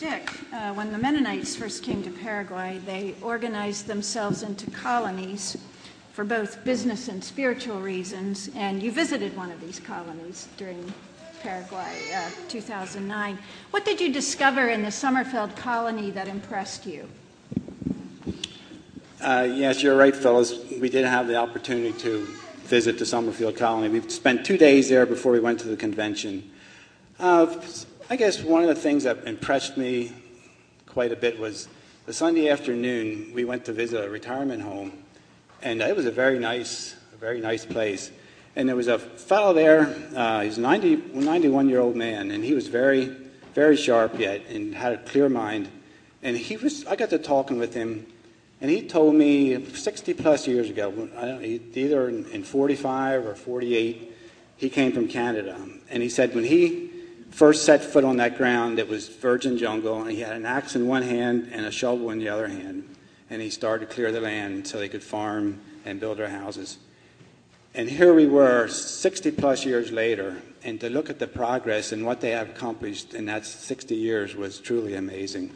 Dick. Uh, when the Mennonites first came to Paraguay, they organized themselves into colonies for both business and spiritual reasons, and you visited one of these colonies during Paraguay, uh, 2009. What did you discover in the Sommerfeld colony that impressed you? Uh, yes, you're right, Phyllis. We did have the opportunity to visit the Sommerfeld colony. We spent two days there before we went to the convention. Uh, I guess one of the things that impressed me quite a bit was the Sunday afternoon we went to visit a retirement home, and it was a very nice, a very nice place. And there was a fellow there. Uh, he's a 90, 91 year old man, and he was very, very sharp yet, and had a clear mind. And he was. I got to talking with him, and he told me 60 plus years ago, either in 45 or 48, he came from Canada, and he said when he first set foot on that ground, it was virgin jungle, and he had an axe in one hand and a shovel in the other hand. And he started to clear the land so they could farm and build their houses. And here we were 60 plus years later, and to look at the progress and what they have accomplished in that 60 years was truly amazing.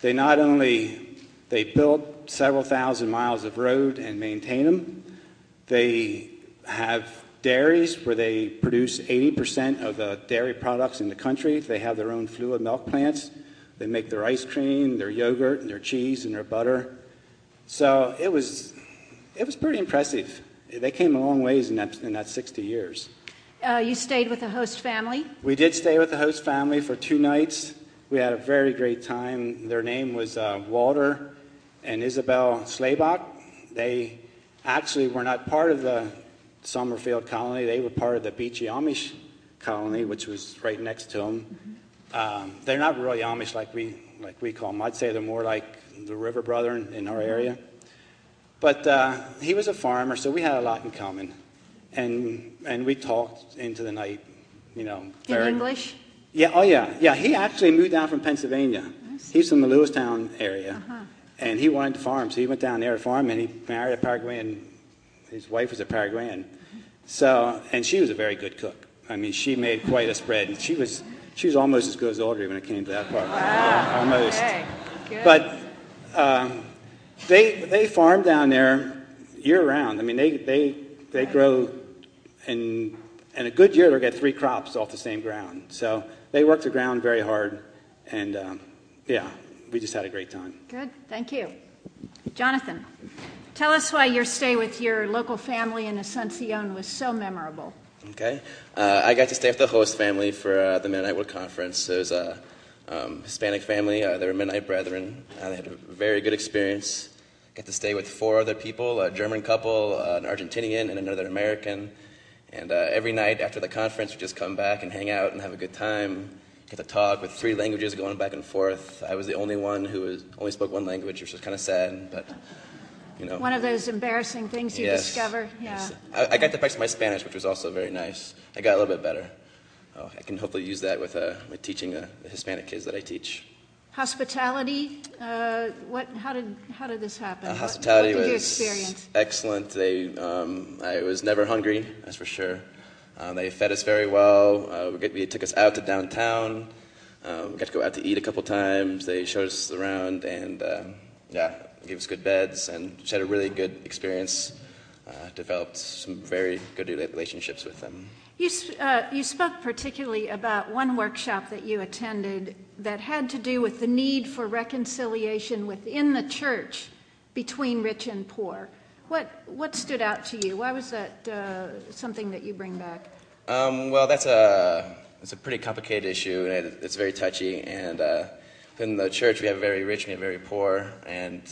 They not only they built several thousand miles of road and maintain them, they have dairies where they produce 80% of the dairy products in the country. They have their own fluid milk plants. They make their ice cream, their yogurt, and their cheese, and their butter. So it was, it was pretty impressive. They came a long ways in that, in that 60 years. Uh, you stayed with the host family? We did stay with the host family for two nights. We had a very great time. Their name was uh, Walter and Isabel Slaybach. They actually were not part of the Sommerfeld colony. They were part of the Beachy Amish colony, which was right next to them. Um, they're not really Amish like we like we call them. I'd say they're more like the River Brethren in our area. But uh, he was a farmer, so we had a lot in common, and and we talked into the night. You know, very, in English. Yeah. Oh yeah. Yeah. He actually moved down from Pennsylvania. He's from the Lewistown area, uh-huh. and he wanted to farm, so he went down there to farm, and he married a Paraguayan his wife was a Paraguayan. So, and she was a very good cook. I mean, she made quite a spread. And she was, she was almost as good as Audrey when it came to that part. Wow. almost. Okay. But um, they, they farm down there year round. I mean, they, they, they grow, in, in a good year, they'll get three crops off the same ground. So they work the ground very hard. And um, yeah, we just had a great time. Good. Thank you. Jonathan. Tell us why your stay with your local family in Asuncion was so memorable. Okay. Uh, I got to stay with the host family for uh, the Mennonite World Conference. It was a um, Hispanic family. Uh, they were Mennonite brethren. Uh, they had a very good experience. Got to stay with four other people a German couple, uh, an Argentinian, and another American. And uh, every night after the conference, we just come back and hang out and have a good time. Get to talk with three languages going back and forth. I was the only one who was, only spoke one language, which was kind of sad, but you know. One of those embarrassing things you yes. discover. Yeah. Yes. I, I, got to practice my Spanish, which was also very nice. I got a little bit better. Oh, I can hopefully use that with, uh, with teaching uh, the Hispanic kids that I teach. Hospitality. Uh, what? How did how did this happen? Uh, hospitality what, what was excellent. They, um, I was never hungry, that's for sure. Um, they fed us very well. Uh, we, get, we, took us out to downtown. Um, we got to go out to eat a couple times. They showed us around, and um, yeah, gave us good beds, and just had a really good experience. Uh, developed some very good relationships with them. You, uh, you spoke particularly about one workshop that you attended that had to do with the need for reconciliation within the church between rich and poor. What, what stood out to you? Why was that uh, something that you bring back? Um, well, that's a, it's a pretty complicated issue, and it, it's very touchy. And uh, in the church, we have very rich and we have very poor, and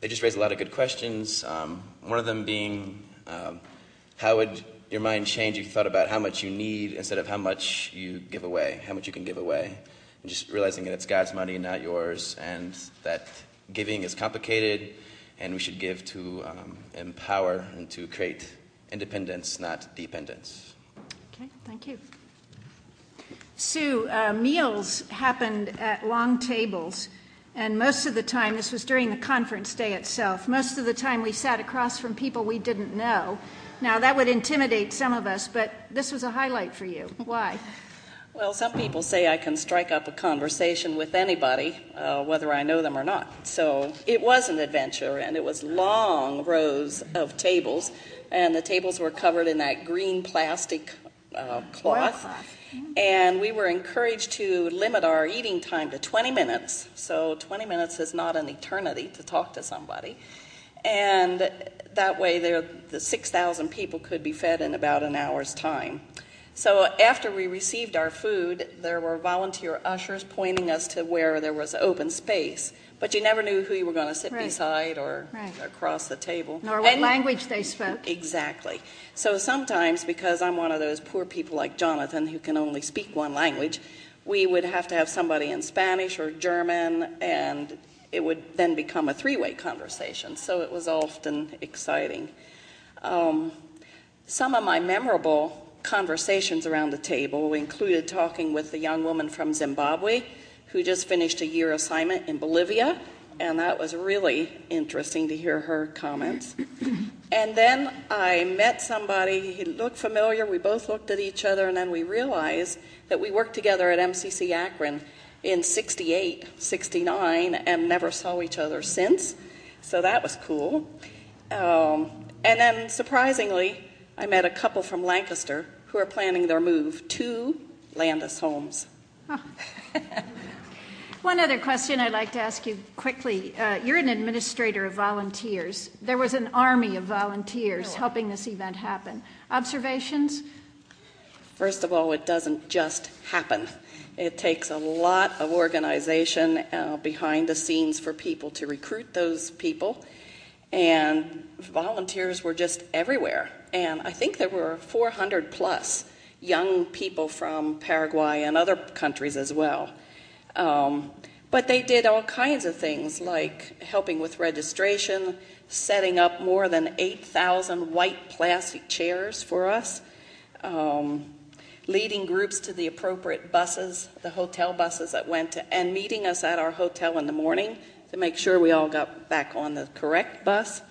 they just raised a lot of good questions. Um, one of them being, um, how would your mind change if you thought about how much you need instead of how much you give away, how much you can give away? And just realizing that it's God's money, and not yours, and that giving is complicated, and we should give to um, empower and to create independence, not dependence. Okay, thank you. Sue, uh, meals happened at long tables and most of the time, this was during the conference day itself, most of the time we sat across from people we didn't know. Now, that would intimidate some of us, but this was a highlight for you. Why? Well, some people say I can strike up a conversation with anybody, uh, whether I know them or not. So it was an adventure, and it was long rows of tables, and the tables were covered in that green plastic uh, cloth. And we were encouraged to limit our eating time to 20 minutes. So 20 minutes is not an eternity to talk to somebody. And that way, there, the 6,000 people could be fed in about an hour's time. So after we received our food, there were volunteer ushers pointing us to where there was open space, but you never knew who you were going to sit Right. beside or Right. across the table. Nor what And- language they spoke. Exactly. So sometimes, because I'm one of those poor people like Jonathan who can only speak one language, we would have to have somebody in Spanish or German, and it would then become a three way conversation. So it was often exciting. Um, some of my memorable conversations around the table included talking with a young woman from Zimbabwe who just finished a year assignment in Bolivia, and that was really interesting to hear her comments. And then I met somebody, he looked familiar, we both looked at each other, and then we realized that we worked together at MCC Akron in 68, 69, and never saw each other since. So that was cool. Um, and then surprisingly, I met a couple from Lancaster who are planning their move to Landis Homes. One other question I'd like to ask you quickly. Uh, you're an administrator of volunteers. There was an army of volunteers helping this event happen. Observations? First of all, it doesn't just happen. It takes a lot of organization uh, behind the scenes for people to recruit those people. And volunteers were just everywhere. And I think there were 400 plus young people from Paraguay and other countries as well. Um, but they did all kinds of things like helping with registration, setting up more than 8,000 white plastic chairs for us, um, leading groups to the appropriate buses, the hotel buses that went to, and meeting us at our hotel in the morning to make sure we all got back on the correct bus,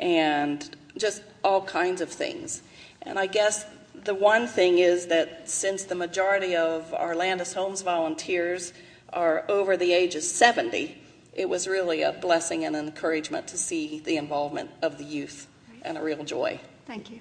and just all kinds of things. And I guess the one thing is that since the majority of our Landis Homes volunteers are over the age of 70, it was really a blessing and an encouragement to see the involvement of the youth and a real joy. Thank you.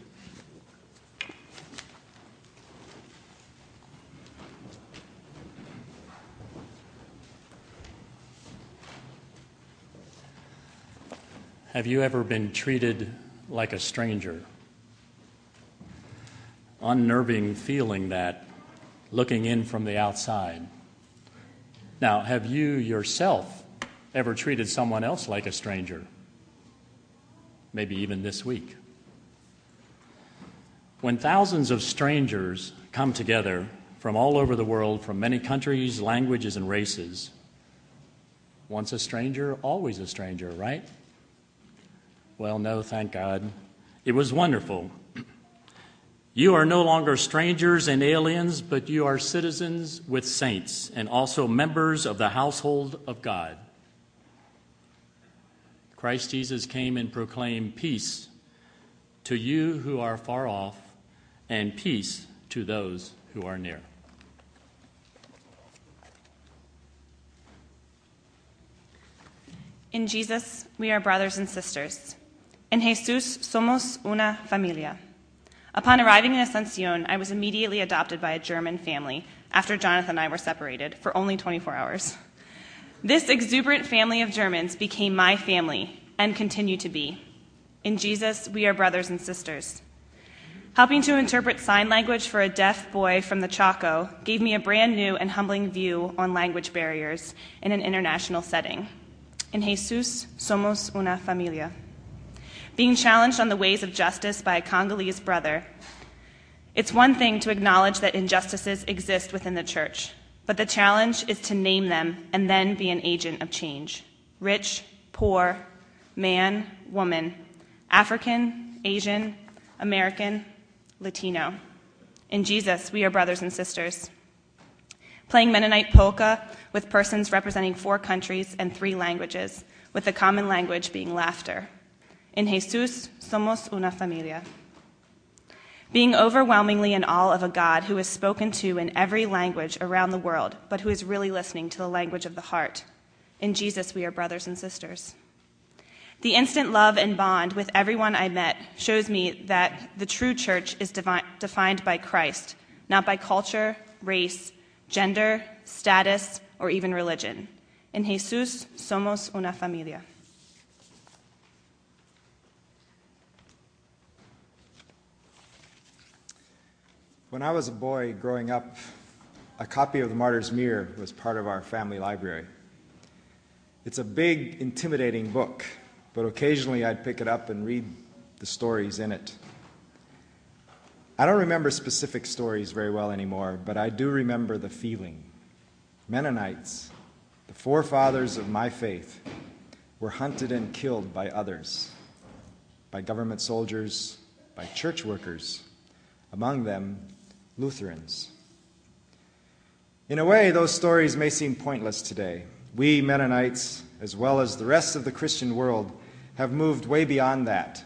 Have you ever been treated like a stranger? Unnerving feeling that looking in from the outside. Now, have you yourself ever treated someone else like a stranger? Maybe even this week. When thousands of strangers come together from all over the world, from many countries, languages, and races, once a stranger, always a stranger, right? Well, no, thank God. It was wonderful. You are no longer strangers and aliens, but you are citizens with saints and also members of the household of God. Christ Jesus came and proclaimed peace to you who are far off and peace to those who are near. In Jesus, we are brothers and sisters. En Jesus somos una familia. Upon arriving in Asuncion, I was immediately adopted by a German family after Jonathan and I were separated for only 24 hours. This exuberant family of Germans became my family and continue to be. In Jesus, we are brothers and sisters. Helping to interpret sign language for a deaf boy from the Chaco gave me a brand new and humbling view on language barriers in an international setting. In Jesus somos una familia. Being challenged on the ways of justice by a Congolese brother, it's one thing to acknowledge that injustices exist within the church, but the challenge is to name them and then be an agent of change. Rich, poor, man, woman, African, Asian, American, Latino. In Jesus, we are brothers and sisters. Playing Mennonite polka with persons representing four countries and three languages, with the common language being laughter. In Jesus, somos una familia. being overwhelmingly in awe of a God who is spoken to in every language around the world, but who is really listening to the language of the heart. In Jesus, we are brothers and sisters. The instant love and bond with everyone I met shows me that the true church is defined by Christ, not by culture, race, gender, status, or even religion. En Jesús somos una familia. When I was a boy growing up, a copy of The Martyr's Mirror was part of our family library. It's a big, intimidating book, but occasionally I'd pick it up and read the stories in it. I don't remember specific stories very well anymore, but I do remember the feeling. Mennonites, the forefathers of my faith, were hunted and killed by others, by government soldiers, by church workers, among them Lutherans. In a way, those stories may seem pointless today. We Mennonites, as well as the rest of the Christian world, have moved way beyond that.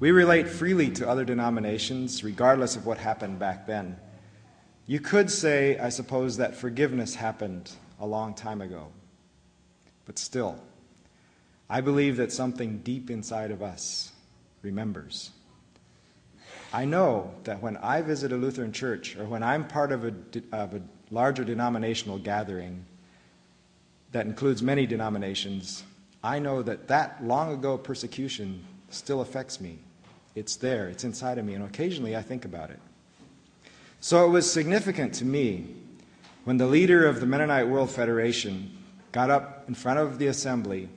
We relate freely to other denominations, regardless of what happened back then. You could say, I suppose, that forgiveness happened a long time ago. But still, I believe that something deep inside of us remembers. I know that when I visit a Lutheran church or when I'm part of a, of a larger denominational gathering that includes many denominations, I know that that long ago persecution still affects me. It's there, it's inside of me, and occasionally I think about it. So it was significant to me when the leader of the Mennonite World Federation got up in front of the assembly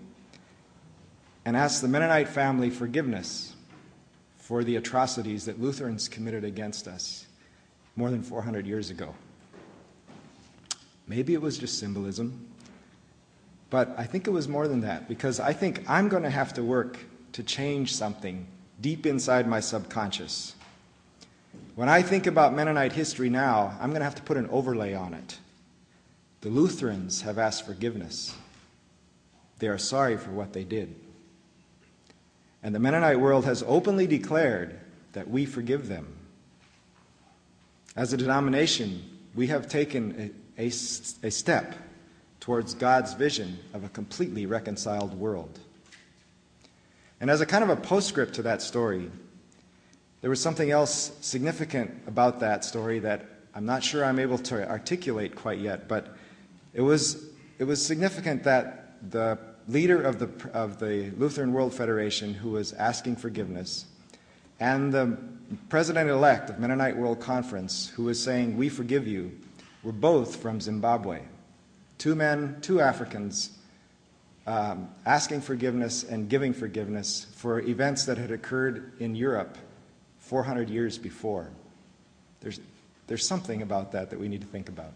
and asked the Mennonite family forgiveness for the atrocities that Lutherans committed against us more than 400 years ago. Maybe it was just symbolism, but I think it was more than that because I think I'm going to have to work to change something deep inside my subconscious. When I think about Mennonite history now, I'm going to have to put an overlay on it. The Lutherans have asked forgiveness. They are sorry for what they did. And the Mennonite world has openly declared that we forgive them. As a denomination, we have taken a, a, a, step towards God's vision of a completely reconciled world. And as a kind of a postscript to that story, there was something else significant about that story that I'm not sure I'm able to articulate quite yet, but it was, it was significant that the leader of the, of the Lutheran World Federation who was asking forgiveness, and the president elect of Mennonite World Conference who was saying, We forgive you, were both from Zimbabwe. Two men, two Africans, um, asking forgiveness and giving forgiveness for events that had occurred in Europe 400 years before. There's, there's something about that that we need to think about.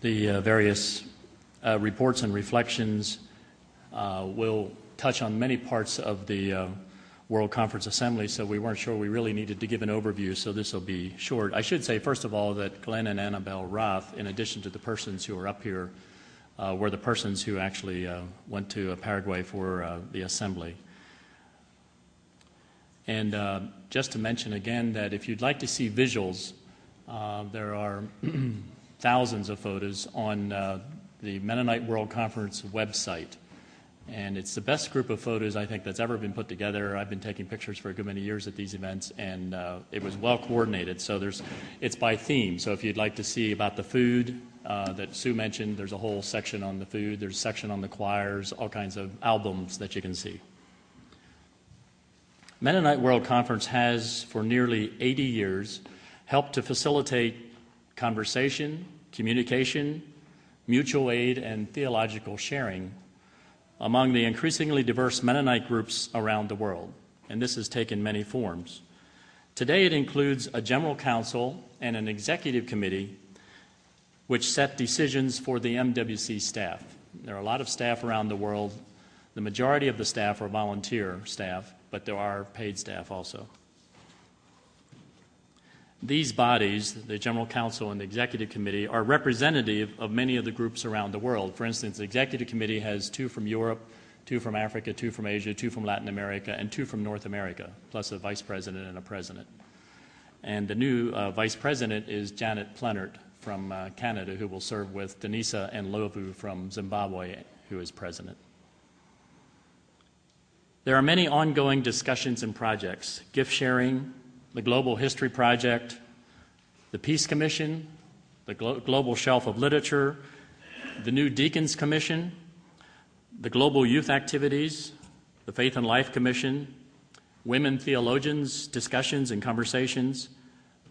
The uh, various uh, reports and reflections uh, will touch on many parts of the World Conference Assembly, so we weren't sure we really needed to give an overview, so this will be short. I should say, first of all, that Glenn and Annabelle Roth, in addition to the persons who are up here, uh, were the persons who actually uh, went to Paraguay for the assembly. And just to mention again that if you'd like to see visuals, there are thousands of photos on uh, the Mennonite World Conference website. And it's the best group of photos I think that's ever been put together. I've been taking pictures for a good many years at these events, and uh, it was well coordinated. So there's, it's by theme. So if you'd like to see about the food uh, that Sue mentioned, there's a whole section on the food. There's a section on the choirs, all kinds of albums that you can see. Mennonite World Conference has, for nearly 80 years, helped to facilitate conversation, communication, mutual aid, and theological sharing among the increasingly diverse Mennonite groups around the world. And this has taken many forms. Today, it includes a general council and an executive committee which set decisions for the MWC staff. There are a lot of staff around the world. The majority of the staff are volunteer staff, but there are paid staff also. These bodies, the General Council and the Executive Committee, are representative of many of the groups around the world. For instance, the Executive Committee has two from Europe, two from Africa, two from Asia, two from Latin America, and two from North America, plus a vice president and a president. And the new uh, vice president is Janet Plenert from uh, Canada, who will serve with Danisa Ndlovu from Zimbabwe, who is president. There are many ongoing discussions and projects gift sharing, the Global History Project, the Peace Commission, the Glo- Global Shelf of Literature, the new Deacons Commission, the Global Youth Activities, the Faith and Life Commission, Women Theologians Discussions and Conversations,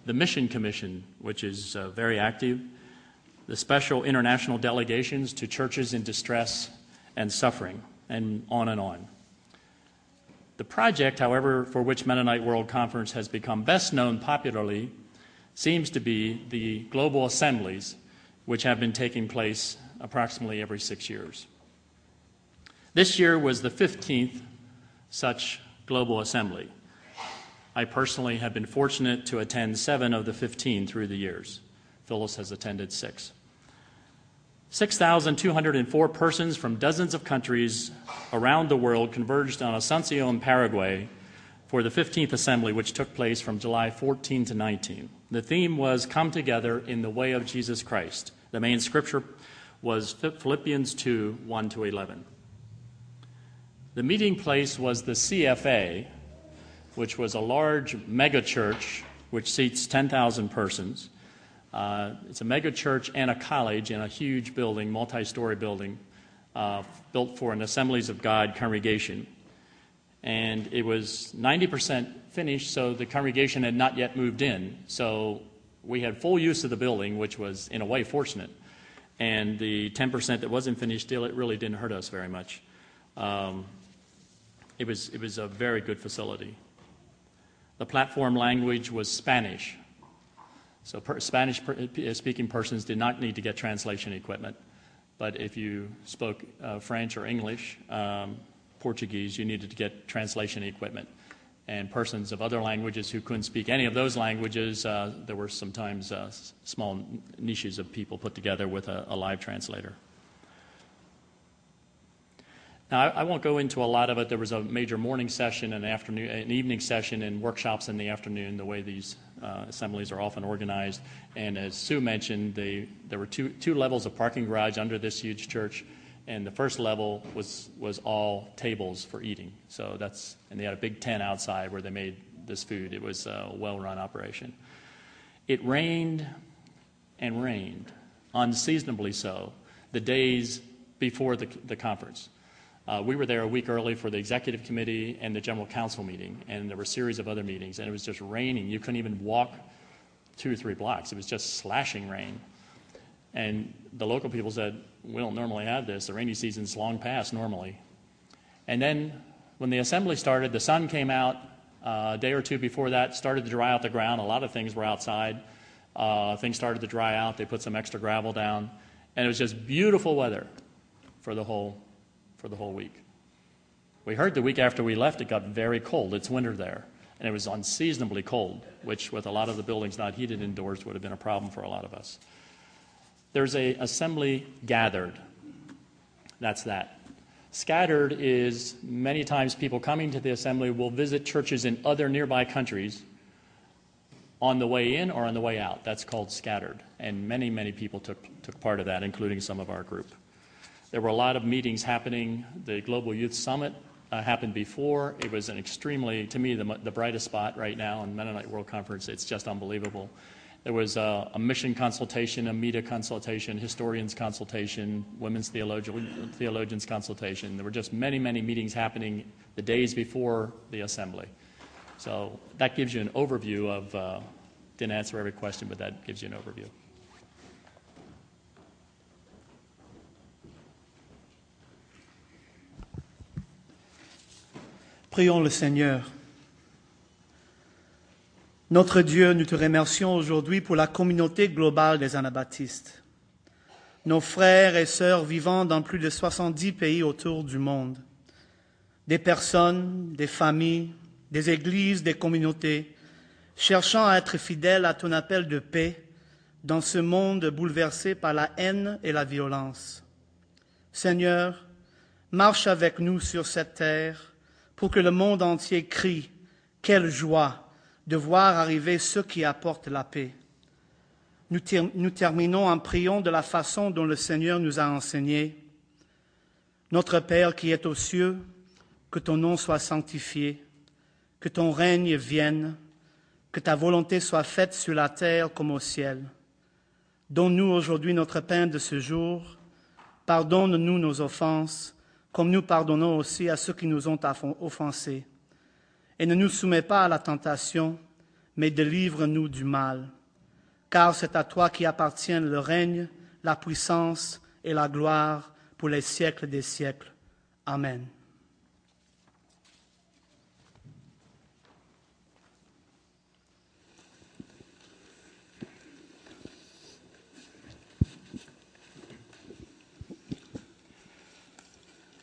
the Mission Commission, which is uh, very active, the special international delegations to churches in distress and suffering, and on and on. The project, however, for which Mennonite World Conference has become best known popularly seems to be the global assemblies, which have been taking place approximately every six years. This year was the 15th such global assembly. I personally have been fortunate to attend seven of the 15 through the years. Phyllis has attended six. 6,204 persons from dozens of countries around the world converged on Asuncion, Paraguay for the 15th assembly, which took place from July 14 to 19. The theme was Come Together in the Way of Jesus Christ. The main scripture was Philippians 2 1 to 11. The meeting place was the CFA, which was a large megachurch which seats 10,000 persons. Uh, it's a mega church and a college in a huge building, multi story building, uh, built for an Assemblies of God congregation. And it was 90% finished, so the congregation had not yet moved in. So we had full use of the building, which was in a way fortunate. And the 10% that wasn't finished still, it really didn't hurt us very much. Um, it, was, it was a very good facility. The platform language was Spanish, so per, Spanish per, uh, speaking persons did not need to get translation equipment. But if you spoke uh, French or English, um, Portuguese, you needed to get translation equipment. And persons of other languages who couldn't speak any of those languages, uh, there were sometimes uh, small niches of people put together with a, a live translator. Now, I, I, won't go into a lot of it. There was a major morning session, an afternoon, an evening session, and workshops in the afternoon. The way these Uh, assemblies are often organized, and as Sue mentioned, they, there were two two levels of parking garage under this huge church, and the first level was was all tables for eating. So that's and they had a big tent outside where they made this food. It was a well-run operation. It rained and rained, unseasonably so, the days before the, the conference. Uh, we were there a week early for the executive committee and the general council meeting, and there were a series of other meetings, and it was just raining. You couldn't even walk two or three blocks. It was just slashing rain. And the local people said, We don't normally have this. The rainy season's long past normally. And then when the assembly started, the sun came out uh, a day or two before that, started to dry out the ground. A lot of things were outside. Uh, things started to dry out. They put some extra gravel down. And it was just beautiful weather for the whole for the whole week. We heard the week after we left it got very cold. It's winter there. And it was unseasonably cold, which, with a lot of the buildings not heated indoors, would have been a problem for a lot of us. There's a assembly gathered. That's that. Scattered is many times people coming to the assembly will visit churches in other nearby countries on the way in or on the way out. That's called scattered. And many, many people took, took part of that, including some of our group. There were a lot of meetings happening. The Global Youth Summit uh, happened before. It was an extremely, to me, the, the brightest spot right now in Mennonite World Conference. It's just unbelievable. There was a, a mission consultation, a media consultation, historians consultation, women's theologian, theologians consultation. There were just many, many meetings happening the days before the assembly. So that gives you an overview of, uh, didn't answer every question, but that gives you an overview. Prions le Seigneur. Notre Dieu, nous te remercions aujourd'hui pour la communauté globale des anabaptistes. Nos frères et sœurs vivant dans plus de 70 pays autour du monde. Des personnes, des familles, des églises, des communautés cherchant à être fidèle à ton appel de paix dans ce monde bouleversé par la haine et la violence. Seigneur, marche avec nous sur cette terre pour que le monde entier crie Quelle joie de voir arriver ceux qui apportent la paix. Nous, terminons en priant de la façon dont le Seigneur nous a enseigné. Notre Père qui est aux cieux, que ton nom soit sanctifié, que ton règne vienne, que ta volonté soit faite sur la terre comme au ciel. Donne-nous aujourd'hui notre pain de ce jour. Pardonne-nous nos offenses, comme nous pardonnons aussi à ceux qui nous ont offensés. Et ne nous soumets pas à la tentation, mais délivre-nous du mal. Car c'est à toi qui appartiennent le règne, la puissance et la gloire pour les siècles des siècles. Amen.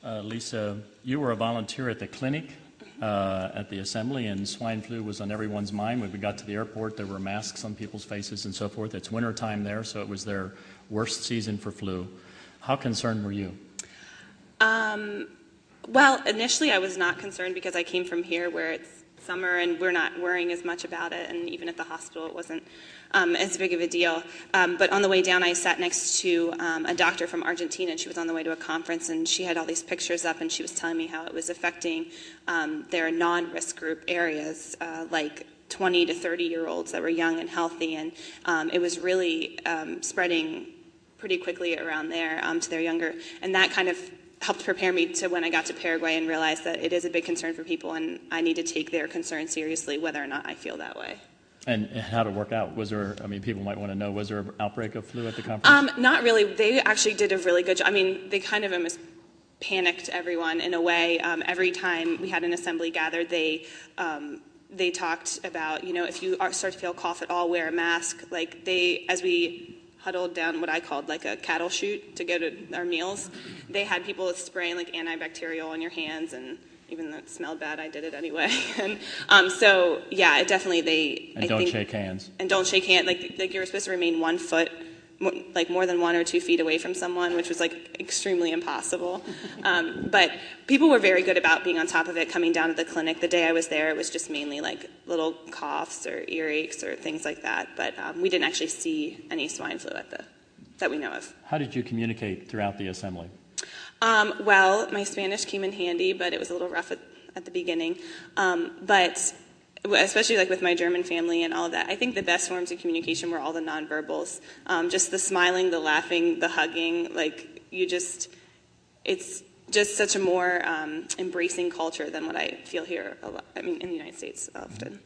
Uh, Lisa, you were a volunteer at the clinic uh, at the assembly, and swine flu was on everyone's mind. When we got to the airport, there were masks on people's faces and so forth. It's wintertime there, so it was their worst season for flu. How concerned were you? Um, well, initially I was not concerned because I came from here where it's summer and we're not worrying as much about it, and even at the hospital it wasn't um, as big of a deal. Um, but on the way down, I sat next to um, a doctor from Argentina, and she was on the way to a conference, and she had all these pictures up, and she was telling me how it was affecting um, their non risk group areas, uh, like 20 to 30 year olds that were young and healthy, and um, it was really um, spreading pretty quickly around there to their younger, and that kind of helped prepare me to when I got to Paraguay and realized that it is a big concern for people, and I need to take their concern seriously, whether or not I feel that way. And how did it work out? Was there, I mean, people might want to know, was there an outbreak of flu at the conference? Um, not really. They actually did a really good job. I mean, they kind of almost panicked everyone in a way. Um, every time we had an assembly gathered, they um, they talked about, you know, if you start to feel a cough at all, wear a mask. Like they, as we huddled down what I called like a cattle chute to go to our meals, they had people spraying like antibacterial on your hands and even though it smelled bad, I did it anyway. and um, so, yeah, it definitely they. And I don't think, shake hands. And don't shake hands. Like like you're supposed to remain one foot, like more than one or two feet away from someone, which was like extremely impossible. Um, but people were very good about being on top of it. Coming down to the clinic the day I was there, it was just mainly like little coughs or earaches or things like that. But um, we didn't actually see any swine flu at the that we know of. How did you communicate throughout the assembly? Um, well, my Spanish came in handy, but it was a little rough at, at the beginning. Um, but especially like with my German family and all of that, I think the best forms of communication were all the nonverbals. Um, just the smiling, the laughing, the hugging. Like you just, it's just such a more um, embracing culture than what I feel here. Lot, I mean, in the United States often.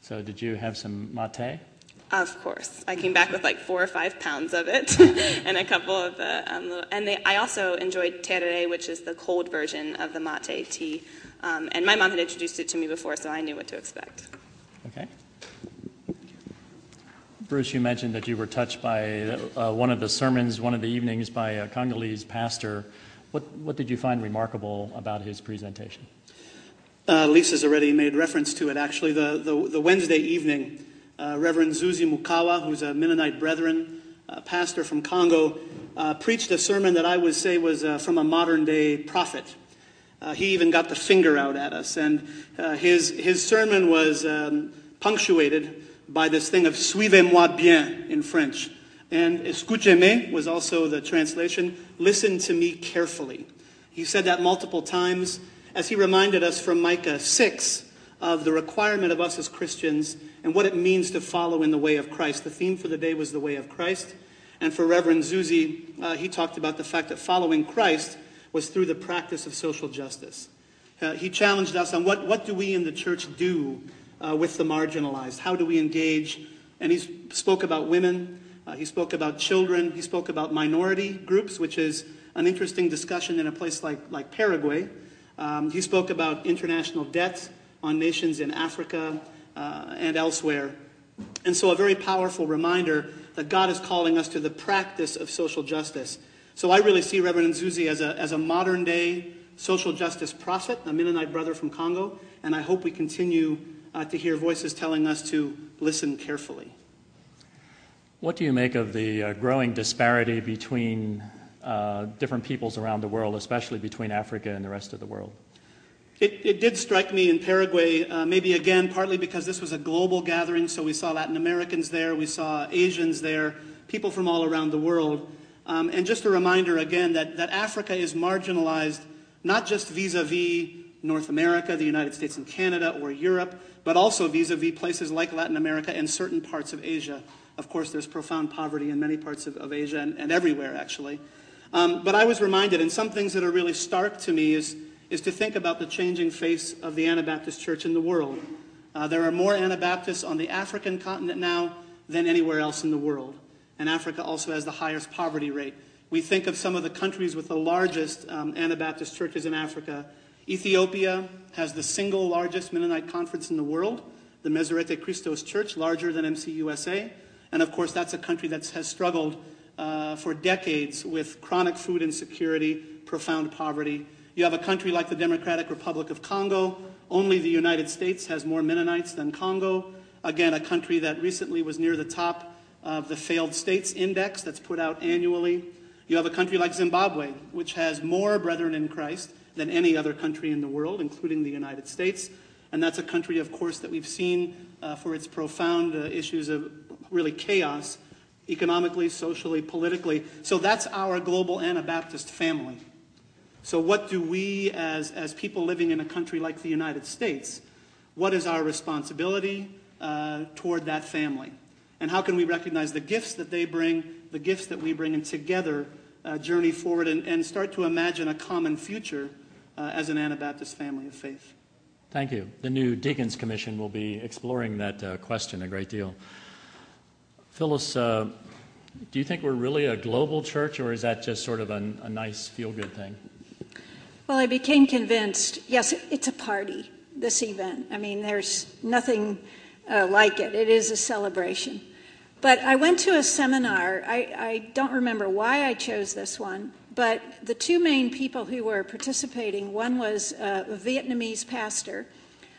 So, did you have some mate? Of course, I came back with like four or five pounds of it, and a couple of the. Um, little, and they, I also enjoyed tereré, which is the cold version of the mate tea. Um, and my mom had introduced it to me before, so I knew what to expect. Okay. Bruce, you mentioned that you were touched by uh, one of the sermons, one of the evenings by a Congolese pastor. What, what did you find remarkable about his presentation? Uh, Lisa's already made reference to it, actually. The, the, the Wednesday evening, uh, Reverend Nzuzi Mukawa, who's a Mennonite Brethren uh, pastor from Congo, uh, preached a sermon that I would say was uh, from a modern day prophet. Uh, he even got the finger out at us, and uh, his, his sermon was um, punctuated by this thing of suivez-moi bien in French. And escúcheme was also the translation, listen to me carefully. He said that multiple times as he reminded us from Micah 6 of the requirement of us as Christians and what it means to follow in the way of Christ. The theme for the day was the way of Christ. And for Reverend Nzuzi, uh, he talked about the fact that following Christ was through the practice of social justice. Uh, he challenged us on what, what do we in the church do uh, with the marginalized? How do we engage? And he spoke about women. Uh, he spoke about children. He spoke about minority groups, which is an interesting discussion in a place like, like Paraguay. Um, he spoke about international debt on nations in Africa uh, and elsewhere. And so, a very powerful reminder that God is calling us to the practice of social justice. So, I really see Reverend Nzuzi as a, as a modern day social justice prophet, a Mennonite brother from Congo, and I hope we continue uh, to hear voices telling us to listen carefully. What do you make of the uh, growing disparity between uh, different peoples around the world, especially between Africa and the rest of the world? It, it did strike me in Paraguay, uh, maybe again, partly because this was a global gathering, so we saw Latin Americans there, we saw Asians there, people from all around the world. Um, and just a reminder again that, that Africa is marginalized not just vis a vis North America, the United States and Canada, or Europe, but also vis a vis places like Latin America and certain parts of Asia. Of course, there's profound poverty in many parts of, of Asia and, and, everywhere, actually. Um, but I was reminded, and some things that are really stark to me is, is to think about the changing face of the Anabaptist church in the world. Uh, there are more Anabaptists on the African continent now than anywhere else in the world and Africa also has the highest poverty rate. We think of some of the countries with the largest um, Anabaptist churches in Africa. Ethiopia has the single largest Mennonite conference in the world, the Meserete Kristos Church, larger than MCUSA. And of course, that's a country that has struggled uh, for decades with chronic food insecurity, profound poverty. You have a country like the Democratic Republic of Congo. Only the United States has more Mennonites than Congo. Again, a country that recently was near the top of the Failed States Index that's put out annually. You have a country like Zimbabwe, which has more brethren in Christ than any other country in the world, including the United States. And that's a country, of course, that we've seen uh, for its profound uh, issues of really chaos, economically, socially, politically. So that's our global Anabaptist family. So, what do we, as, as people living in a country like the United States, what is our responsibility uh, toward that family? And how can we recognize the gifts that they bring, the gifts that we bring, and together uh, journey forward and, and, start to imagine a common future uh, as an Anabaptist family of faith? Thank you. The new Deacons Commission will be exploring that uh, question a great deal. Phyllis, uh, do you think we're really a global church, or is that just sort of a, a nice feel good thing? Well, I became convinced yes, it's a party, this event. I mean, there's nothing uh, like it. It is a celebration. But I went to a seminar. I, I don't remember why I chose this one, but the two main people who were participating one was a Vietnamese pastor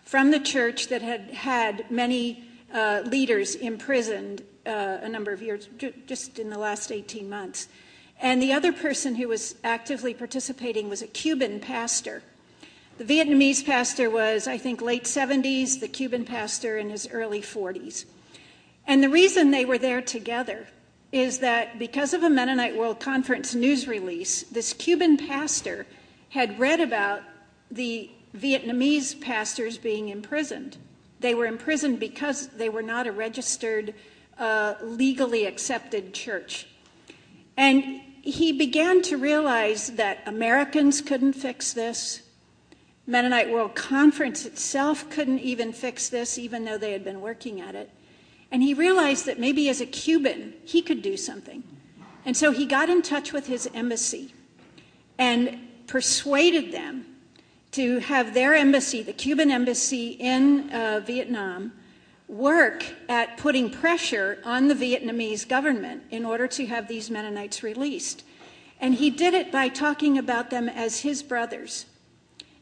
from the church that had had many uh, leaders imprisoned uh, a number of years, just in the last 18 months. And the other person who was actively participating was a Cuban pastor the Vietnamese pastor was, I think, late 70s, the Cuban pastor in his early 40s. And the reason they were there together is that because of a Mennonite World Conference news release, this Cuban pastor had read about the Vietnamese pastors being imprisoned. They were imprisoned because they were not a registered, uh, legally accepted church. And he began to realize that Americans couldn't fix this, Mennonite World Conference itself couldn't even fix this, even though they had been working at it. And he realized that maybe as a Cuban, he could do something. And so he got in touch with his embassy and persuaded them to have their embassy, the Cuban embassy in uh, Vietnam, work at putting pressure on the Vietnamese government in order to have these Mennonites released. And he did it by talking about them as his brothers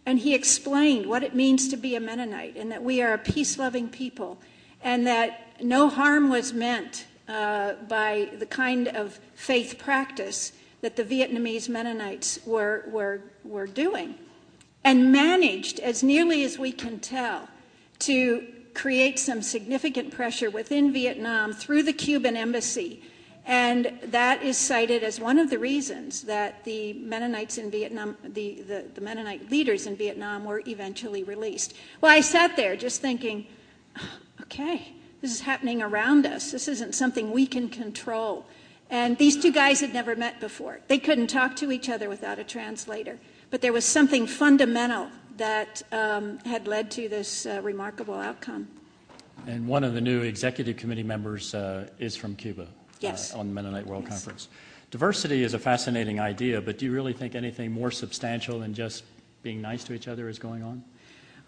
and he explained what it means to be a Mennonite and that we are a peace loving people and that no harm was meant uh, by the kind of faith practice that the Vietnamese Mennonites were, were, were doing. And managed, as nearly as we can tell, to create some significant pressure within Vietnam through the Cuban embassy and that is cited as one of the reasons that the Mennonites in Vietnam, the, the, the, Mennonite leaders in Vietnam, were eventually released. Well, I sat there just thinking, okay, this is happening around us. This isn't something we can control. And these two guys had never met before. They couldn't talk to each other without a translator. But there was something fundamental that um, had led to this uh, remarkable outcome. And one of the new executive committee members uh, is from Cuba. Yes. Uh, on the Mennonite World yes. Conference. Diversity is a fascinating idea, but do you really think anything more substantial than just being nice to each other is going on?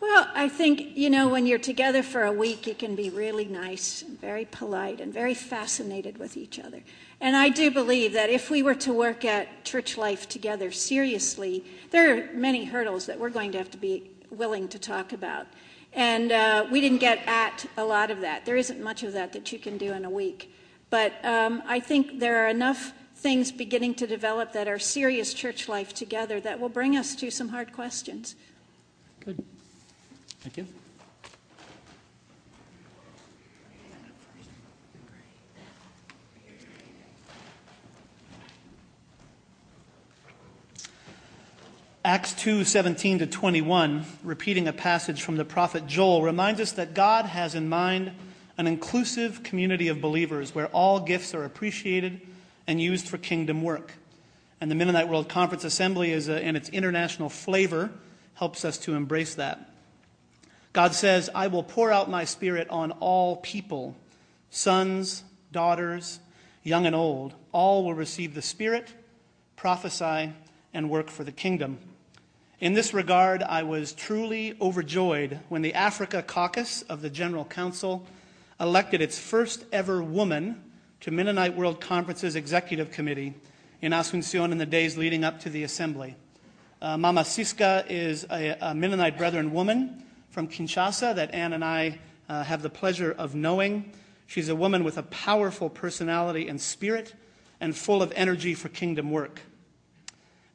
Well, I think, you know, when you're together for a week, you can be really nice, and very polite, and very fascinated with each other. And I do believe that if we were to work at church life together seriously, there are many hurdles that we're going to have to be willing to talk about. And uh, we didn't get at a lot of that. There isn't much of that that you can do in a week. But um, I think there are enough things beginning to develop that are serious church life together that will bring us to some hard questions. Good. Thank you. Acts 2 17 to 21, repeating a passage from the prophet Joel, reminds us that God has in mind an inclusive community of believers where all gifts are appreciated and used for kingdom work. And the Mennonite World Conference Assembly is a, and its international flavor helps us to embrace that. God says, I will pour out my spirit on all people, sons, daughters, young and old. All will receive the Spirit, prophesy, and work for the kingdom. In this regard, I was truly overjoyed when the Africa Caucus of the General Council elected its first ever woman to Mennonite World Conference's Executive Committee in Asuncion in the days leading up to the assembly. Uh, Mama Siska is a, a, Mennonite Brethren woman from Kinshasa that Anne and I uh, have the pleasure of knowing. She's a woman with a powerful personality and spirit and full of energy for kingdom work.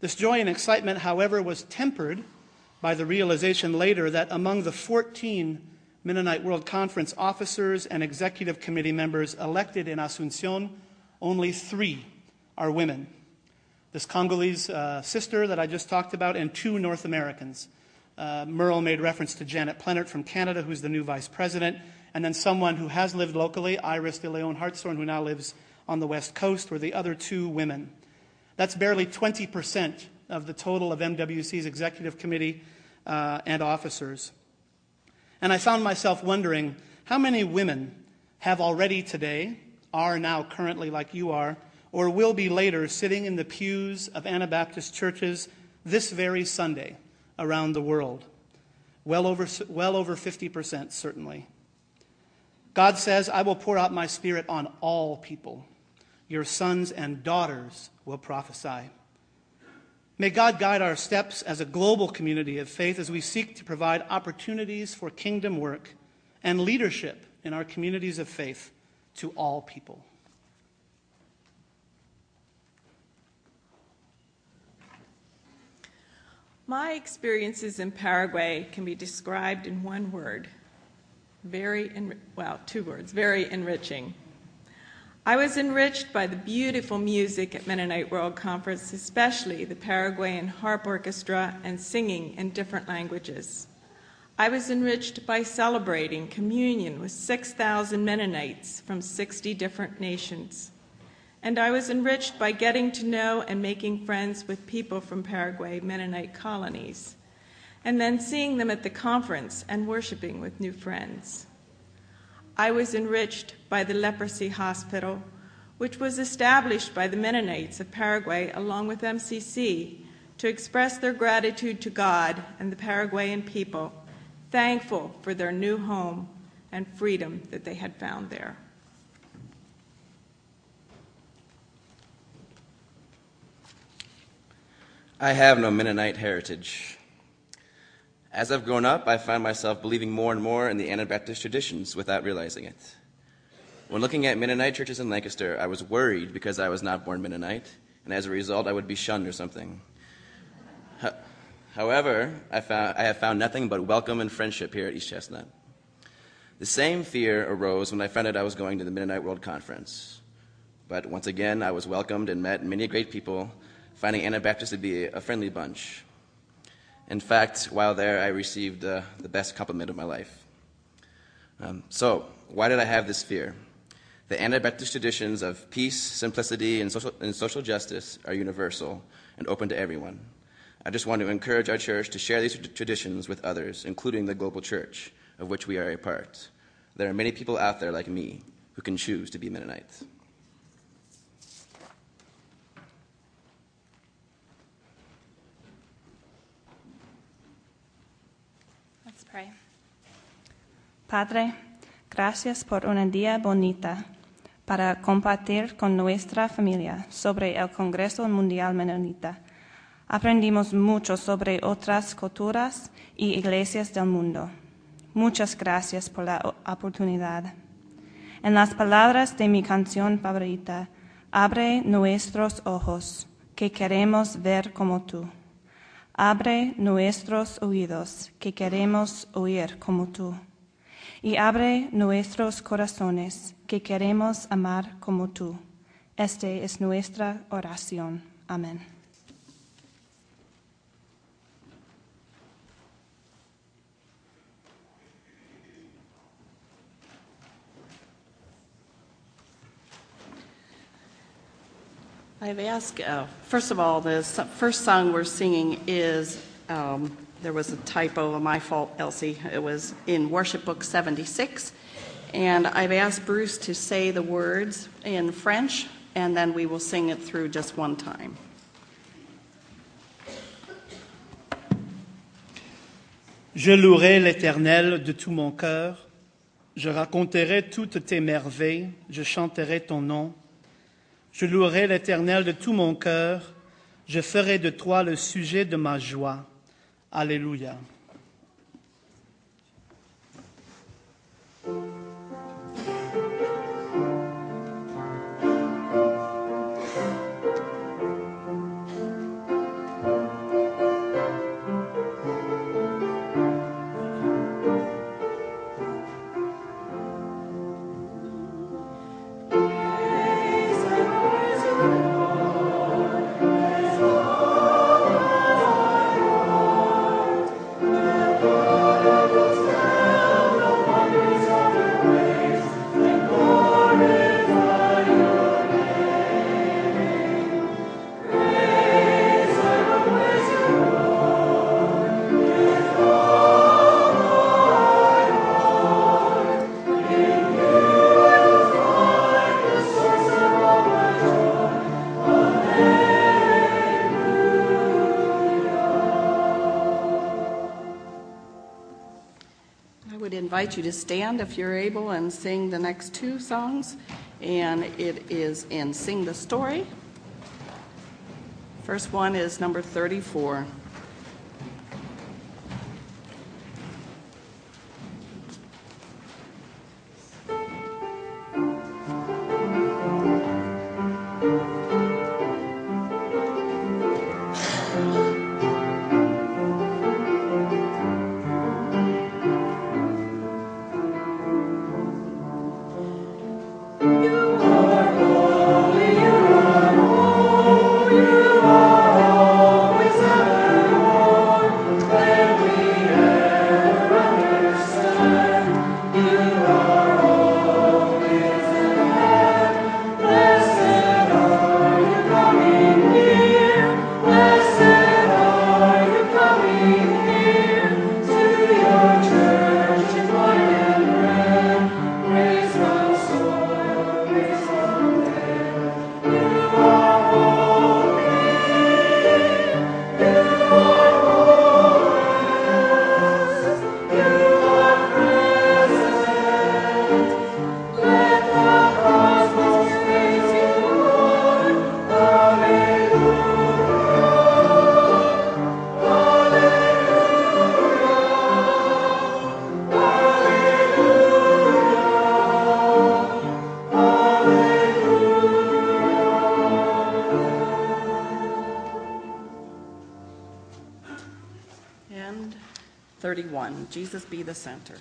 This joy and excitement, however, was tempered by the realization later that among the 14 Mennonite World Conference officers and executive committee members elected in Asuncion, only three are women. This Congolese uh, sister that I just talked about, and two North Americans. Uh, Merle made reference to Janet Plenert from Canada, who's the new vice president, and then someone who has lived locally, Iris de Leon Hartshorn, who now lives on the West Coast, were the other two women. That's barely 20% of the total of MWC's executive committee uh, and officers. And I found myself wondering how many women have already today, are now currently like you are, or will be later sitting in the pews of Anabaptist churches this very Sunday around the world? Well over, well over 50%, certainly. God says, I will pour out my spirit on all people. Your sons and daughters will prophesy. May God guide our steps as a global community of faith as we seek to provide opportunities for kingdom work and leadership in our communities of faith to all people. My experiences in Paraguay can be described in one word very, well, two words very enriching. I was enriched by the beautiful music at Mennonite World Conference, especially the Paraguayan harp orchestra and singing in different languages. I was enriched by celebrating communion with 6,000 Mennonites from 60 different nations. And I was enriched by getting to know and making friends with people from Paraguay Mennonite colonies, and then seeing them at the conference and worshiping with new friends. I was enriched by the leprosy hospital, which was established by the Mennonites of Paraguay along with MCC to express their gratitude to God and the Paraguayan people, thankful for their new home and freedom that they had found there. I have no Mennonite heritage. As I've grown up, I find myself believing more and more in the Anabaptist traditions without realizing it. When looking at Mennonite churches in Lancaster, I was worried because I was not born Mennonite, and as a result, I would be shunned or something. However, I, found, I have found nothing but welcome and friendship here at East Chestnut. The same fear arose when I found out I was going to the Mennonite World Conference. But once again, I was welcomed and met many great people, finding Anabaptists to be a friendly bunch. In fact, while there, I received uh, the best compliment of my life. Um, so, why did I have this fear? The Anabaptist traditions of peace, simplicity, and social, and social justice are universal and open to everyone. I just want to encourage our church to share these traditions with others, including the global church, of which we are a part. There are many people out there like me who can choose to be Mennonites. Let's pray. Padre, gracias por una día bonita para compartir con nuestra familia sobre el Congreso Mundial Menonita. Aprendimos mucho sobre otras culturas y iglesias del mundo. Muchas gracias por la oportunidad. En las palabras de mi canción favorita, abre nuestros ojos, que queremos ver como tú. Abre nuestros oídos, que queremos oír como tú. Y abre nuestros corazones, que queremos amar como tú. Esta es nuestra oración. Amén. I've asked, uh, first of all, the first song we're singing is, um, there was a typo, my fault, Elsie. It was in Worship Book 76. And I've asked Bruce to say the words in French, and then we will sing it through just one time. Je louerai l'Éternel de tout mon cœur, je raconterai toutes tes merveilles, je chanterai ton nom. Je louerai l'Éternel de tout mon cœur, je ferai de toi le sujet de ma joie. Aleluya. Invite you to stand if you're able and sing the next two songs. And it is in Sing the Story. First one is number 34. Jesus be the center.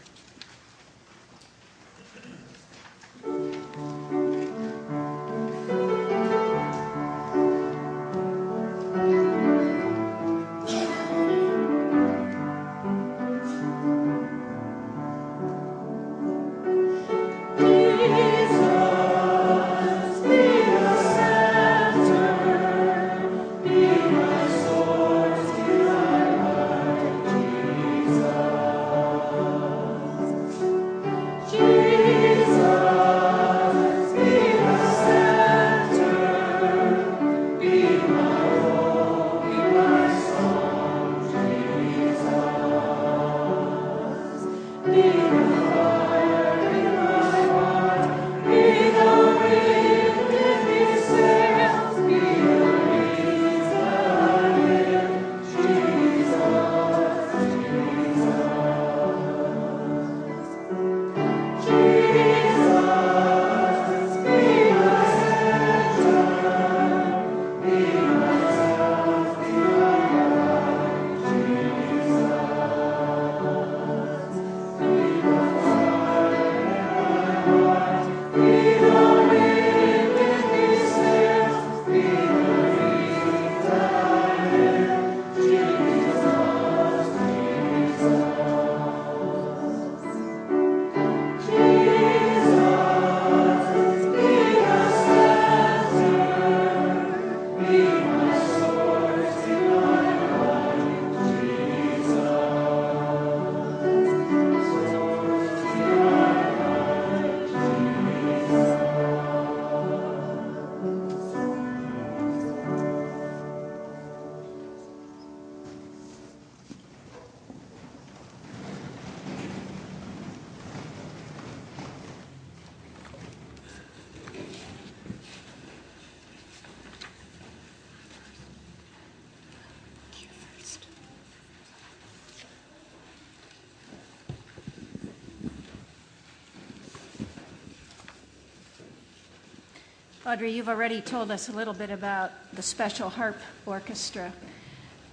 Audrey, you've already told us a little bit about the Special Harp Orchestra.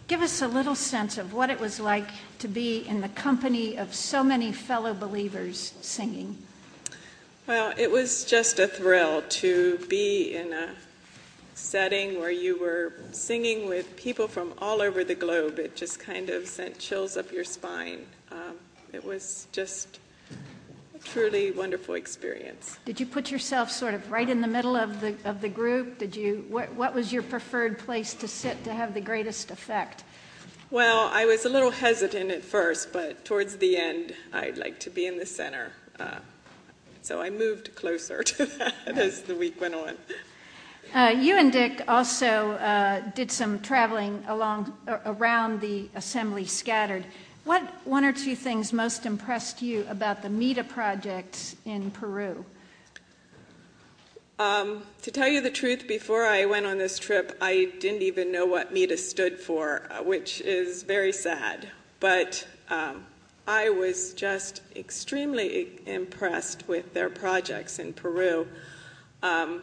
Give us a little sense of what it was like to be in the company of so many fellow believers singing. Well, it was just a thrill to be in a setting where you were singing with people from all over the globe. It just kind of sent chills up your spine. Um, it was just truly wonderful experience. Did you put yourself sort of right in the middle of the of the group? Did you what, what was your preferred place to sit to have the greatest effect? Well, I was a little hesitant at first, but towards the end, I'd like to be in the center. Uh, so I moved closer to that as the week went on. Uh, you and Dick also uh, did some traveling along around the assembly scattered. What one or two things most impressed you about the MEDA project in Peru? Um, to tell you the truth, before I went on this trip, I didn't even know what MEDA stood for, uh, which is very sad. But um, I was just extremely impressed with their projects in Peru. Um,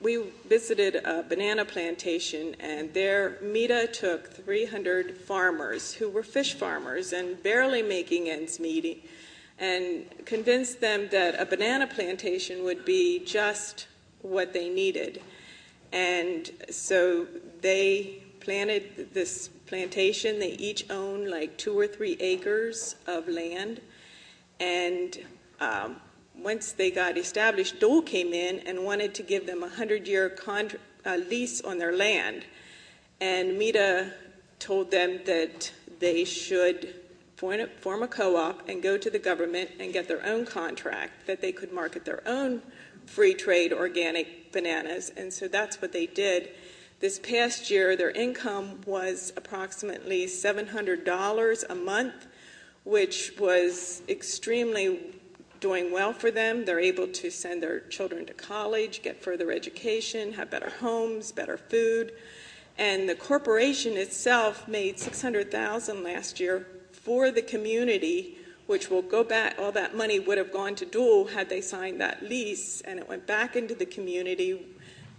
we visited a banana plantation, and there MEDA took 300 farmers who were fish farmers and barely making ends meet and convinced them that a banana plantation would be just what they needed. And so they planted this plantation. They each own like two or three acres of land. And um, once they got established, Dole came in and wanted to give them a 100 year uh, lease on their land. And MEDA told them that they should form a co op and go to the government and get their own contract, that they could market their own free trade organic bananas. And so that's what they did. This past year, their income was approximately $700 a month, which was extremely doing well for them. They're able to send their children to college, get further education, have better homes, better food. And the corporation itself made 600,000 last year for the community, which will go back all that money would have gone to Dole had they signed that lease and it went back into the community.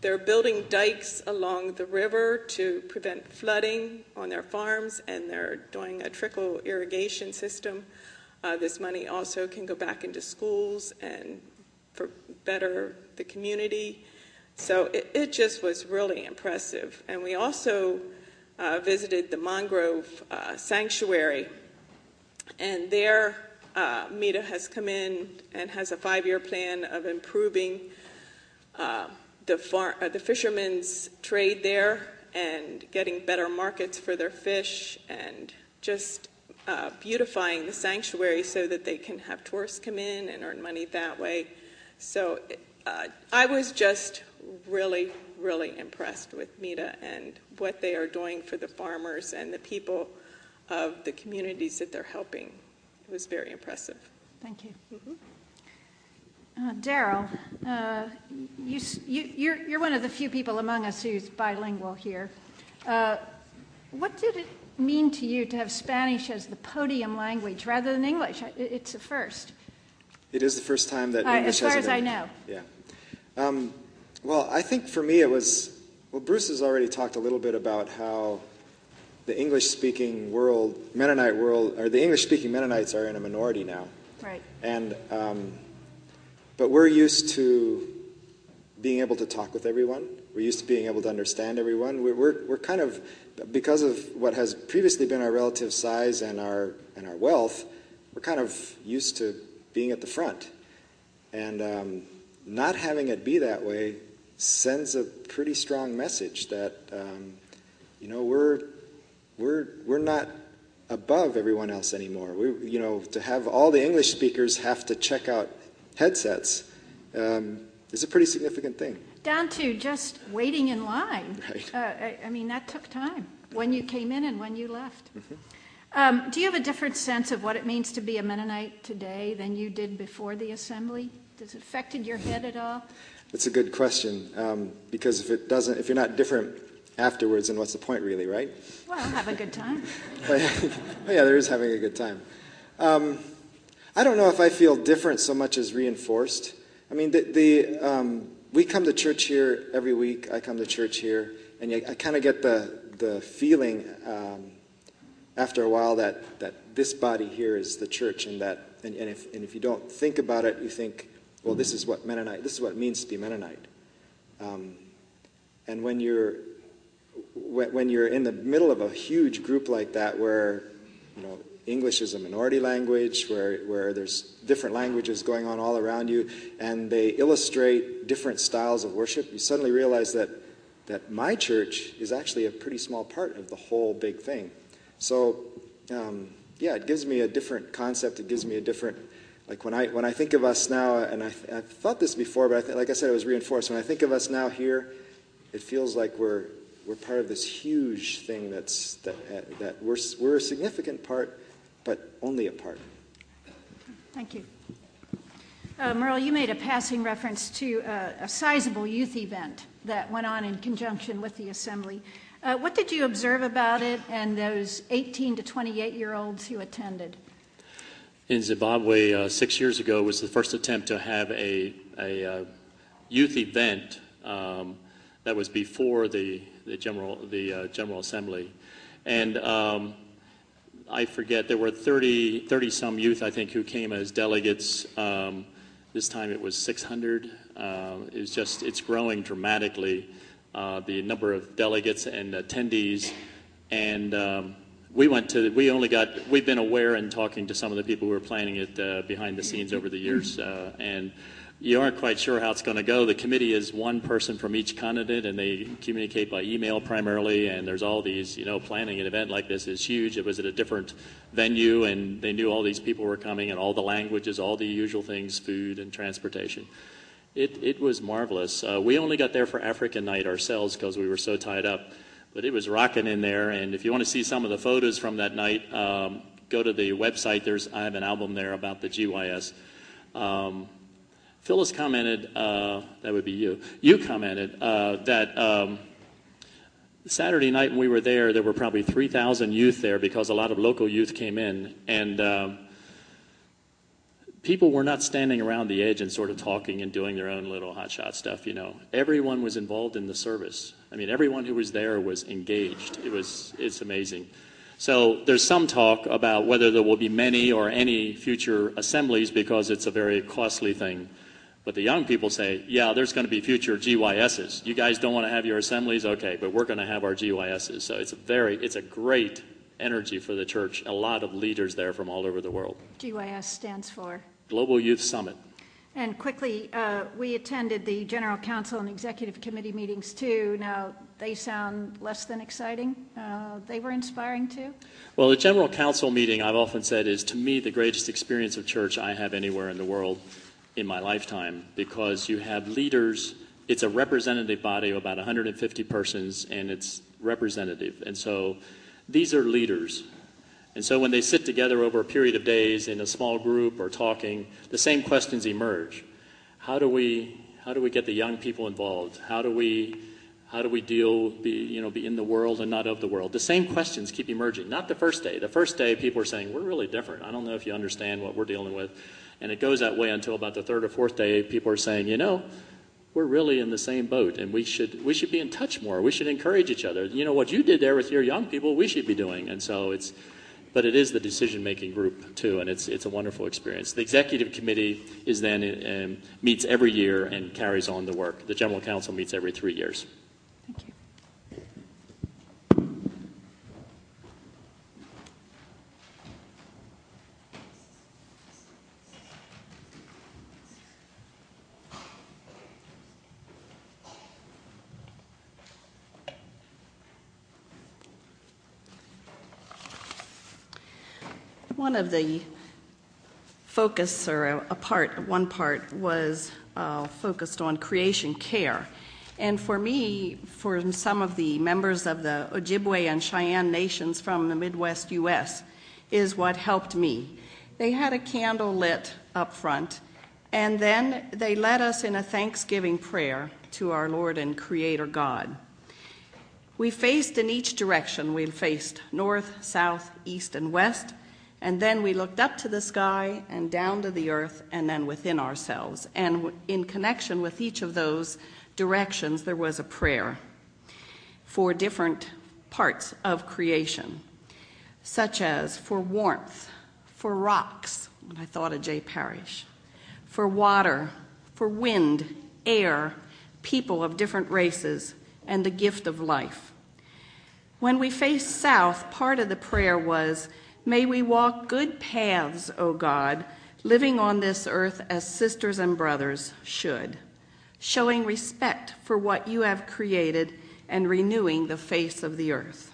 They're building dikes along the river to prevent flooding on their farms and they're doing a trickle irrigation system uh, this money also can go back into schools and for better the community. So it, it just was really impressive. And we also uh, visited the Mangrove uh, Sanctuary, and there uh, MEDA has come in and has a five-year plan of improving uh, the, far, the fishermen's trade there and getting better markets for their fish and just uh, beautifying the sanctuary so that they can have tourists come in and earn money that way. So uh, I was just really, really impressed with MEDA and what they are doing for the farmers and the people of the communities that they're helping. It was very impressive. Thank you. Mm-hmm. Uh, Daryl, uh, you, you, you're, you're one of the few people among us who's bilingual here. Uh, what did it mean to you to have Spanish as the podium language rather than English? It's a first. It is the first time that English as far as I know. Yeah. Um, well, I think for me it was. Well, Bruce has already talked a little bit about how the English-speaking world, Mennonite world, or the English-speaking Mennonites are in a minority now. Right. And um, but we're used to being able to talk with everyone. We're used to being able to understand everyone. We're, we're, we're kind of because of what has previously been our relative size and our, and our wealth, we're kind of used to being at the front. And um, not having it be that way sends a pretty strong message that, um, you know, we're, we're, we're not above everyone else anymore. We, you know, to have all the English speakers have to check out headsets um, is a pretty significant thing down to just waiting in line. Right. Uh, I, I, mean, that took time when you came in and when you left. Mm-hmm. Um, do you have a different sense of what it means to be a Mennonite today than you did before the assembly? Does it affected your head at all? That's a good question um, because if it doesn't, if you're not different afterwards, then what's the point, really, right? Well, have a good time. oh, yeah, there is having a good time. Um, I don't know if I feel different so much as reinforced. I mean, the, the um, we come to church here every week. I come to church here, and I kind of get the, the feeling um, after a while that, that this body here is the church, and that and, and, if, and if you don't think about it, you think, well, this is what Mennonite, this is what it means to be Mennonite. Um, and when you're when you're in the middle of a huge group like that, where you know English is a minority language, where where there's different languages going on all around you, and they illustrate different styles of worship, you suddenly realize that that my church is actually a pretty small part of the whole big thing. So. Um, yeah, it gives me a different concept. It gives me a different, like when I when I think of us now, and I, have thought this before, but I like I said, it was reinforced. When I think of us now here, it feels like we're we're part of this huge thing that's that that we're we're a significant part, but only a part. Thank you. Uh, Merle, you made a passing reference to uh, a sizable youth event that went on in conjunction with the assembly. Uh, what did you observe about it and those 18 to 28 year olds who attended? In Zimbabwe, uh, six years ago, was the first attempt to have a, a uh, youth event um, that was before the, the, general, the uh, General Assembly. And um, I forget, there were 30, 30 some youth, I think, who came as delegates. Um, this time it was 600. Uh, it was just, it's growing dramatically uh, the number of delegates and attendees. And um, we went to, we only got, we've been aware and talking to some of the people who were planning it uh, behind the scenes over the years. Uh, and you aren't quite sure how it's going to go. The committee is one person from each continent, and they communicate by email primarily. And there's all these, you know, planning an event like this is huge. It was at a different venue, and they knew all these people were coming, and all the languages, all the usual things, food and transportation. It, it was marvelous. Uh, we only got there for African night ourselves because we were so tied up, but it was rocking in there. And if you want to see some of the photos from that night, um, go to the website. There's I have an album there about the GYS. Um, Phyllis commented, uh, that would be you. You commented uh, that um, Saturday night when we were there, there were probably 3,000 youth there because a lot of local youth came in, and um, people were not standing around the edge and sort of talking and doing their own little hotshot stuff, you know. Everyone was involved in the service. I mean, everyone who was there was engaged. It was, it's amazing. So there's some talk about whether there will be many or any future assemblies because it's a very costly thing. But the young people say, yeah, there's going to be future GYSs. You guys don't want to have your assemblies? Okay, but we're going to have our GYSs. So it's a very, it's a great energy for the church. A lot of leaders there from all over the world. GYS stands for Global Youth Summit. And quickly, uh, we attended the General Council and Executive Committee meetings too. Now, they sound less than exciting. Uh, they were inspiring too. Well, the General Council meeting, I've often said, is to me the greatest experience of church I have anywhere in the world in my lifetime because you have leaders. It's a representative body of about 150 persons, and it's representative. And so these are leaders. And so when they sit together over a period of days in a small group or talking, the same questions emerge. How do we, how do we get the young people involved? How do we, how do we deal, be, you know, be in the world and not of the world? The same questions keep emerging. Not the first day. The first day, people are saying, we're really different. I don't know if you understand what we're dealing with. And it goes that way until about the third or fourth day, people are saying, you know, we're really in the same boat and we should we should be in touch more. We should encourage each other. You know what you did there with your young people we should be doing. And so it's but it is the decision making group too and it's it's a wonderful experience. The executive committee is then um, meets every year and carries on the work. The general council meets every three years One of the focus, or a, part, one part was uh, focused on creation care. And for me, for some of the members of the Ojibwe and Cheyenne nations from the Midwest U.S., is what helped me. They had a candle lit up front, and then they led us in a thanksgiving prayer to our Lord and Creator God. We faced in each direction. We faced north, south, east, and west And then we looked up to the sky and down to the earth and then within ourselves. And in connection with each of those directions, there was a prayer for different parts of creation, such as for warmth, for rocks, and I thought of Jay Parrish, for water, for wind, air, people of different races, and the gift of life. When we faced south, part of the prayer was, May we walk good paths, O God, living on this earth as sisters and brothers should, showing respect for what you have created and renewing the face of the earth.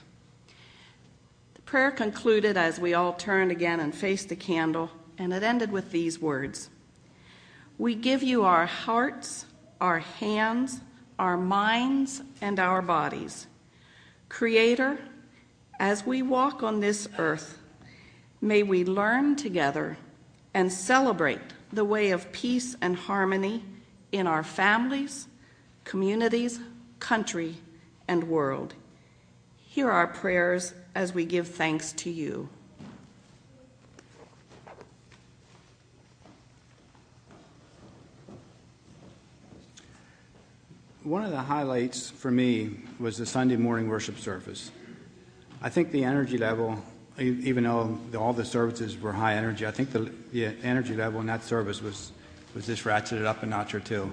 The prayer concluded as we all turned again and faced the candle, and it ended with these words We give you our hearts, our hands, our minds, and our bodies. Creator, as we walk on this earth, May we learn together and celebrate the way of peace and harmony in our families, communities, country, and world. Hear our prayers as we give thanks to you. One of the highlights for me was the Sunday morning worship service. I think the energy level even though all the services were high energy, I think the, energy level in that service was, was just ratcheted up a notch or two.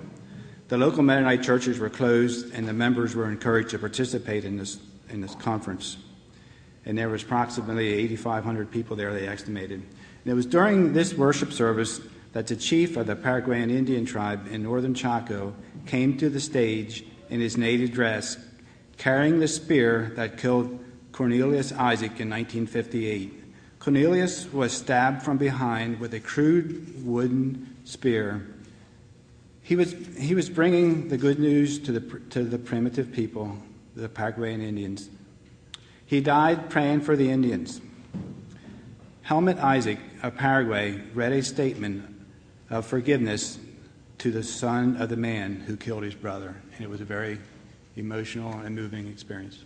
The local Mennonite churches were closed, and the members were encouraged to participate in this, in this conference. And there was approximately 8,500 people there, they estimated. And it was during this worship service that the chief of the Paraguayan Indian tribe in northern Chaco came to the stage in his native dress, carrying the spear that killed Cornelius Isaac in 1958. Cornelius was stabbed from behind with a crude wooden spear. He was, he was bringing the good news to the, to the primitive people, the Paraguayan Indians. He died praying for the Indians. Helmut Isaac of Paraguay read a statement of forgiveness to the son of the man who killed his brother, and it was a very emotional and moving experience.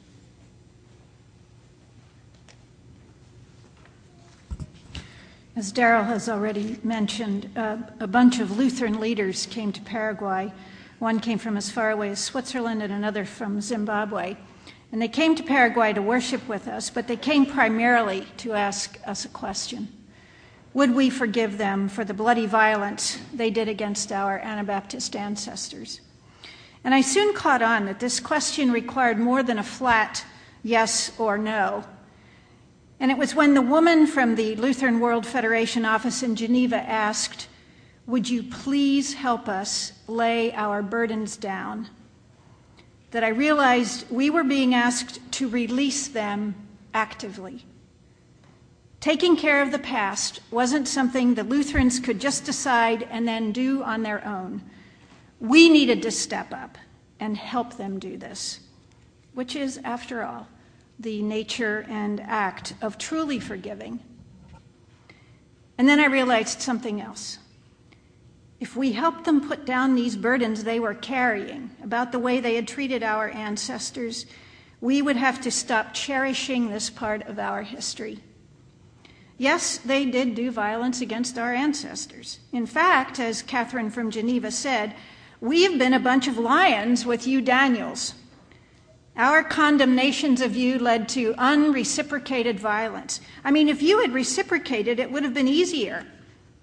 As Daryl has already mentioned, uh, a bunch of Lutheran leaders came to Paraguay. One came from as far away as Switzerland and another from Zimbabwe. And they came to Paraguay to worship with us, but they came primarily to ask us a question Would we forgive them for the bloody violence they did against our Anabaptist ancestors? And I soon caught on that this question required more than a flat yes or no. And it was when the woman from the Lutheran World Federation office in Geneva asked, Would you please help us lay our burdens down? that I realized we were being asked to release them actively. Taking care of the past wasn't something the Lutherans could just decide and then do on their own. We needed to step up and help them do this, which is, after all, the nature and act of truly forgiving. And then I realized something else. If we helped them put down these burdens they were carrying about the way they had treated our ancestors, we would have to stop cherishing this part of our history. Yes, they did do violence against our ancestors. In fact, as Catherine from Geneva said, we've been a bunch of lions with you, Daniels. Our condemnations of you led to unreciprocated violence. I mean, if you had reciprocated, it would have been easier.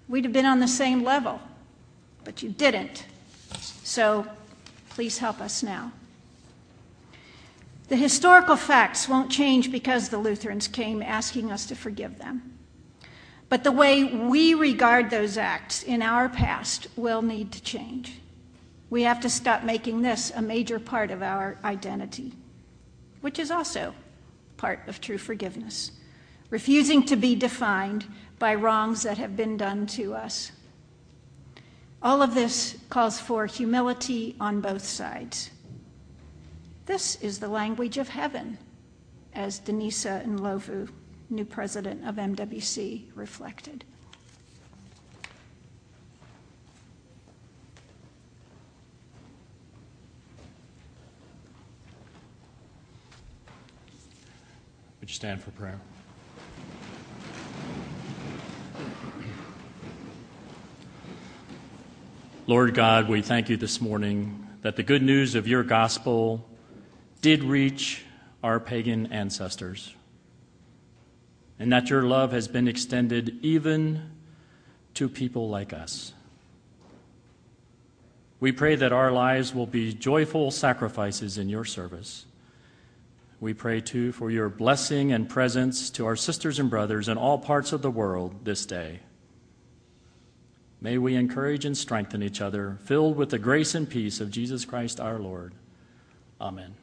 We'd have been on the same level. But you didn't. So please help us now. The historical facts won't change because the Lutherans came asking us to forgive them. But the way we regard those acts in our past will need to change. We have to stop making this a major part of our identity which is also part of true forgiveness, refusing to be defined by wrongs that have been done to us. All of this calls for humility on both sides. This is the language of heaven, as Danisa Ndlovu, new president of MWC, reflected. Would you stand for prayer? Lord God, we thank you this morning that the good news of your gospel did reach our pagan ancestors, and that your love has been extended even to people like us. We pray that our lives will be joyful sacrifices in your service. We pray too for your blessing and presence to our sisters and brothers in all parts of the world this day. May we encourage and strengthen each other, filled with the grace and peace of Jesus Christ our Lord. Amen.